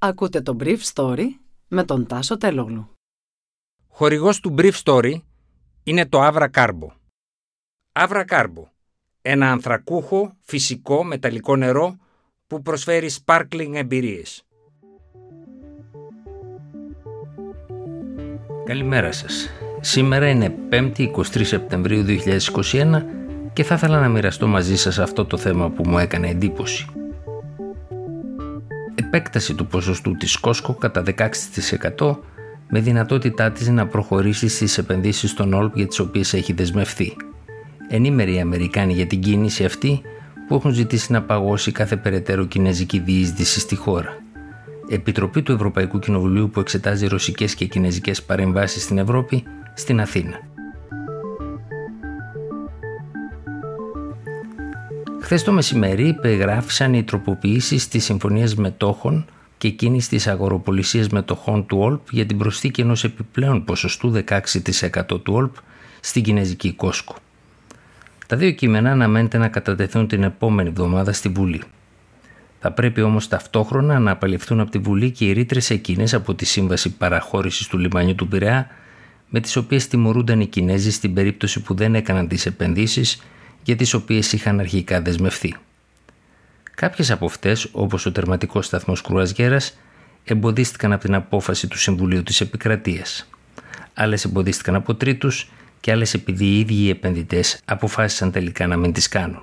Ακούτε το Brief Story με τον Τάσο Τελόγλου. Χορηγός του Brief Story είναι το Avra Carbo. Avra Carbo, ένα ανθρακούχο, φυσικό, μεταλλικό νερό που προσφέρει sparkling εμπειρίες. Καλημέρα σας. Σήμερα είναι 5η 23 Σεπτεμβρίου 2021 και θα ήθελα να μοιραστώ μαζί σας αυτό το θέμα που μου έκανε εντύπωση επέκταση του ποσοστού της Κόσκο κατά 16% με δυνατότητά της να προχωρήσει στις επενδύσεις των ΟΛΠ για τις οποίες έχει δεσμευθεί. Ενήμεροι οι Αμερικάνοι για την κίνηση αυτή που έχουν ζητήσει να παγώσει κάθε περαιτέρω κινέζικη διείσδυση στη χώρα. Επιτροπή του Ευρωπαϊκού Κοινοβουλίου που εξετάζει ρωσικές και κινέζικες παρεμβάσεις στην Ευρώπη στην Αθήνα. Χθες το μεσημέρι υπεγράφησαν οι τροποποιήσεις της Συμφωνίας Μετόχων και εκείνης της αγοροπολισίας μετοχών του ΟΛΠ για την προσθήκη ενός επιπλέον ποσοστού 16% του ΟΛΠ στην Κινέζικη Κόσκο. Τα δύο κείμενα αναμένεται να κατατεθούν την επόμενη εβδομάδα στη Βουλή. Θα πρέπει όμως ταυτόχρονα να απαλληφθούν από τη Βουλή και οι ρήτρες εκείνες από τη Σύμβαση Παραχώρησης του Λιμανιού του Πειραιά, με τις οποίες τιμωρούνταν οι Κινέζοι στην περίπτωση που δεν έκαναν τις επενδύσεις για τις οποίες είχαν αρχικά δεσμευθεί. Κάποιες από αυτές, όπως ο τερματικός σταθμός Κρουαζιέρας, εμποδίστηκαν από την απόφαση του Συμβουλίου της Επικρατείας. Άλλες εμποδίστηκαν από τρίτους και άλλες επειδή οι ίδιοι οι επενδυτές αποφάσισαν τελικά να μην τις κάνουν.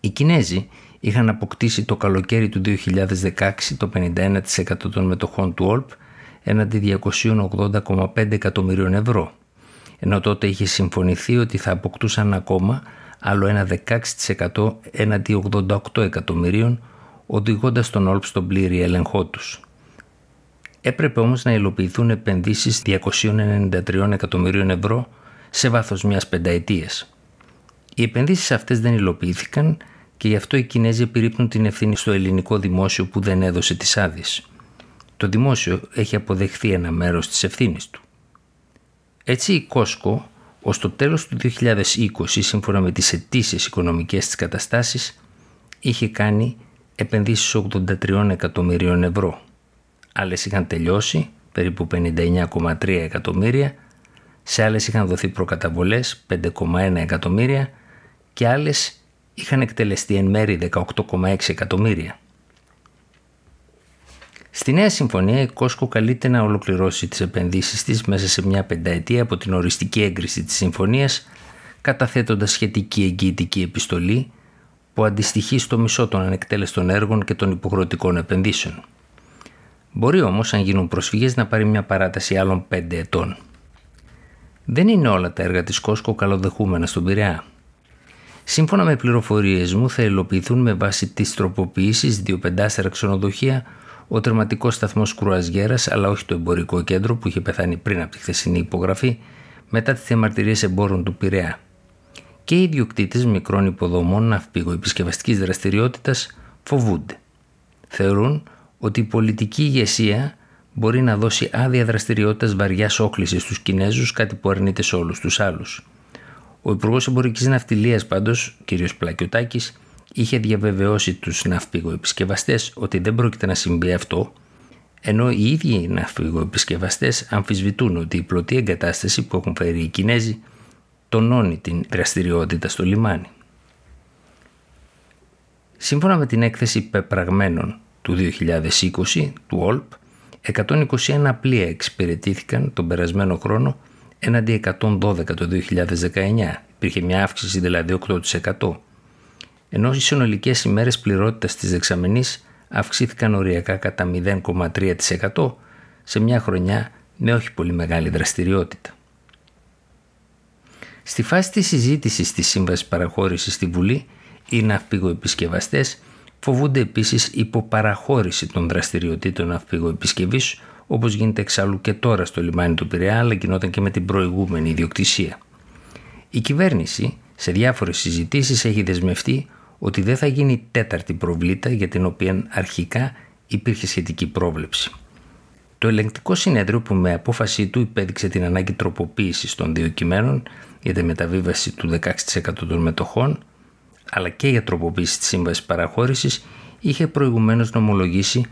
Οι Κινέζοι είχαν αποκτήσει το καλοκαίρι του 2016 το 51% των μετοχών του ΟΛΠ έναντι 280,5 εκατομμυρίων ευρώ ενώ τότε είχε συμφωνηθεί ότι θα αποκτούσαν ακόμα άλλο ένα 16% έναντι 88 εκατομμυρίων, οδηγώντας τον Όλπ στον πλήρη έλεγχό τους. Έπρεπε όμως να υλοποιηθούν επενδύσεις 293 εκατομμυρίων ευρώ σε βάθος μιας πενταετίας. Οι επενδύσεις αυτές δεν υλοποιήθηκαν και γι' αυτό οι Κινέζοι επιρρύπτουν την ευθύνη στο ελληνικό δημόσιο που δεν έδωσε τις άδειες. Το δημόσιο έχει αποδεχθεί ένα μέρος της ευθύνης του. Έτσι η Κόσκο ως το τέλος του 2020 σύμφωνα με τις αιτήσεις οικονομικές της καταστάσεις είχε κάνει επενδύσεις 83 εκατομμυρίων ευρώ. Άλλες είχαν τελειώσει περίπου 59,3 εκατομμύρια, σε άλλες είχαν δοθεί προκαταβολές 5,1 εκατομμύρια και άλλες είχαν εκτελεστεί εν μέρη 18,6 εκατομμύρια. Στη νέα συμφωνία η Κόσκο καλείται να ολοκληρώσει τις επενδύσεις της μέσα σε μια πενταετία από την οριστική έγκριση της συμφωνίας καταθέτοντας σχετική εγγυητική επιστολή που αντιστοιχεί στο μισό των ανεκτέλεστων έργων και των υποχρεωτικών επενδύσεων. Μπορεί όμως αν γίνουν προσφυγές να πάρει μια παράταση άλλων πέντε ετών. Δεν είναι όλα τα έργα της Κόσκο καλοδεχούμενα στον Πειραιά. Σύμφωνα με πληροφορίες μου θα υλοποιηθούν με βάση τις τροποποιήσεις δύο πεντάστερα ξενοδοχεία ο τερματικός σταθμός Κρουαζιέρα, αλλά όχι το εμπορικό κέντρο που είχε πεθάνει πριν από τη χθεσινή υπογραφή, μετά τις διαμαρτυρίες εμπόρων του Πειραιά. Και οι ιδιοκτήτες μικρών υποδομών ναυπηγοεπισκευαστικής δραστηριότητας φοβούνται. Θεωρούν ότι η πολιτική ηγεσία μπορεί να δώσει άδεια δραστηριότητας βαριάς όχλησης στους Κινέζους, κάτι που αρνείται σε όλους τους άλλους. Ο Υπουργός Εμπορικής Ναυτιλίας, πάντως, κ. Πλακιωτάκης, είχε διαβεβαιώσει τους ναυπηγοεπισκευαστές ότι δεν πρόκειται να συμβεί αυτό, ενώ οι ίδιοι ναυπηγοεπισκευαστές αμφισβητούν ότι η πλωτή εγκατάσταση που έχουν φέρει οι Κινέζοι τονώνει την δραστηριότητα στο λιμάνι. Σύμφωνα με την έκθεση πεπραγμένων του 2020 του ΟΛΠ, 121 πλοία εξυπηρετήθηκαν τον περασμένο χρόνο έναντι 112 το 2019. Υπήρχε μια αύξηση δηλαδή 8% ενώ οι συνολικές ημέρες πληρότητας της δεξαμενή αυξήθηκαν οριακά κατά 0,3% σε μια χρονιά με όχι πολύ μεγάλη δραστηριότητα. Στη φάση της συζήτησης της Σύμβασης Παραχώρησης στη Βουλή, οι ναυπηγοεπισκευαστές φοβούνται επίσης υποπαραχώρηση των δραστηριοτήτων ναυπηγοεπισκευής όπως γίνεται εξάλλου και τώρα στο λιμάνι του Πειραιά αλλά γινόταν και με την προηγούμενη ιδιοκτησία. Η κυβέρνηση σε διάφορες συζητήσεις έχει δεσμευτεί ότι δεν θα γίνει τέταρτη προβλήτα για την οποία αρχικά υπήρχε σχετική πρόβλεψη. Το ελεγκτικό συνέδριο που με απόφασή του υπέδειξε την ανάγκη τροποποίησης των δύο κειμένων για τη μεταβίβαση του 16% των μετοχών αλλά και για τροποποίηση της σύμβασης παραχώρησης είχε προηγουμένως νομολογήσει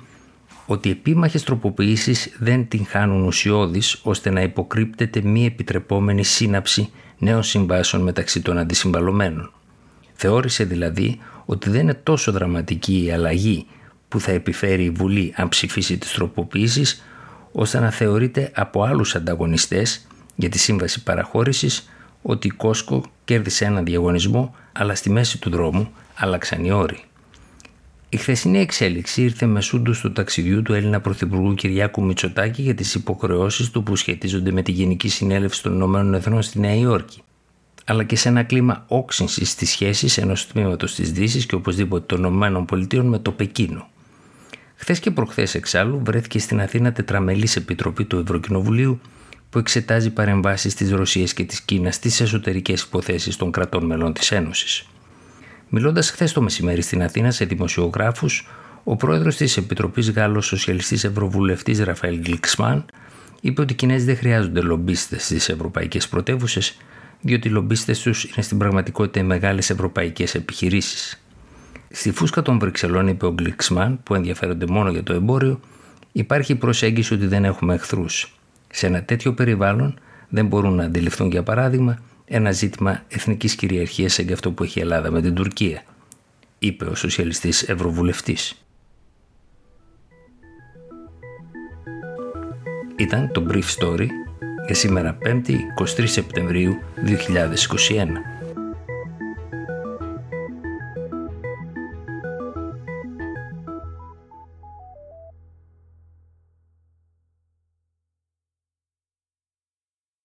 ότι επίμαχες τροποποιήσεις δεν την χάνουν ουσιώδης ώστε να υποκρύπτεται μη επιτρεπόμενη σύναψη νέων συμβάσεων μεταξύ των αντισυμβαλωμένων. Θεώρησε δηλαδή ότι δεν είναι τόσο δραματική η αλλαγή που θα επιφέρει η Βουλή αν ψηφίσει τις τροποποιήσεις ώστε να θεωρείται από άλλους ανταγωνιστές για τη σύμβαση παραχώρησης ότι η Κόσκο κέρδισε έναν διαγωνισμό αλλά στη μέση του δρόμου άλλαξαν οι όροι. Η χθεσινή εξέλιξη ήρθε μεσούντο του ταξιδιού του Έλληνα Πρωθυπουργού Κυριάκου Μητσοτάκη για τις υποχρεώσεις του που σχετίζονται με τη Γενική Συνέλευση των Ηνωμένων Εθνών στη Νέα Υόρκη. Αλλά και σε ένα κλίμα όξυνσης στι σχέσει ενός τμήματος της Δύσης και οπωσδήποτε των ΗΠΑ με το Πεκίνο. Χθες και προχθές εξάλλου βρέθηκε στην Αθήνα τετραμελής επιτροπή του Ευρωκοινοβουλίου που εξετάζει παρεμβάσεις της Ρωσίας και της Κίνας στις εσωτερικές υποθέσεις των κρατών μελών της Ένωσης. Μιλώντας χθες το μεσημέρι στην Αθήνα σε δημοσιογράφους, ο πρόεδρος της Επιτροπής Γάλλος Σοσιαλιστής Ευρωβουλευτής Ραφαήλ Γκλιξμάν είπε ότι οι Κινέζοι δεν χρειάζονται λομπίστες στις ευρωπαϊκές πρωτεύουσες, διότι οι λομπίστες τους είναι στην πραγματικότητα οι μεγάλες ευρωπαϊκές επιχειρήσεις. Στη φούσκα των Βρυξελών, είπε ο Γκλιξμάν, που ενδιαφέρονται μόνο για το εμπόριο, υπάρχει η προσέγγιση ότι δεν έχουμε εχθρούς. Σε ένα τέτοιο περιβάλλον δεν μπορούν να αντιληφθούν, για παράδειγμα, ένα ζήτημα εθνικής κυριαρχίας σαν και αυτό που έχει η Ελλάδα με την Τουρκία, είπε ο σοσιαλιστής ευρωβουλευτής. Ήταν το Brief Story για σήμερα 5η 23 Σεπτεμβρίου 2021.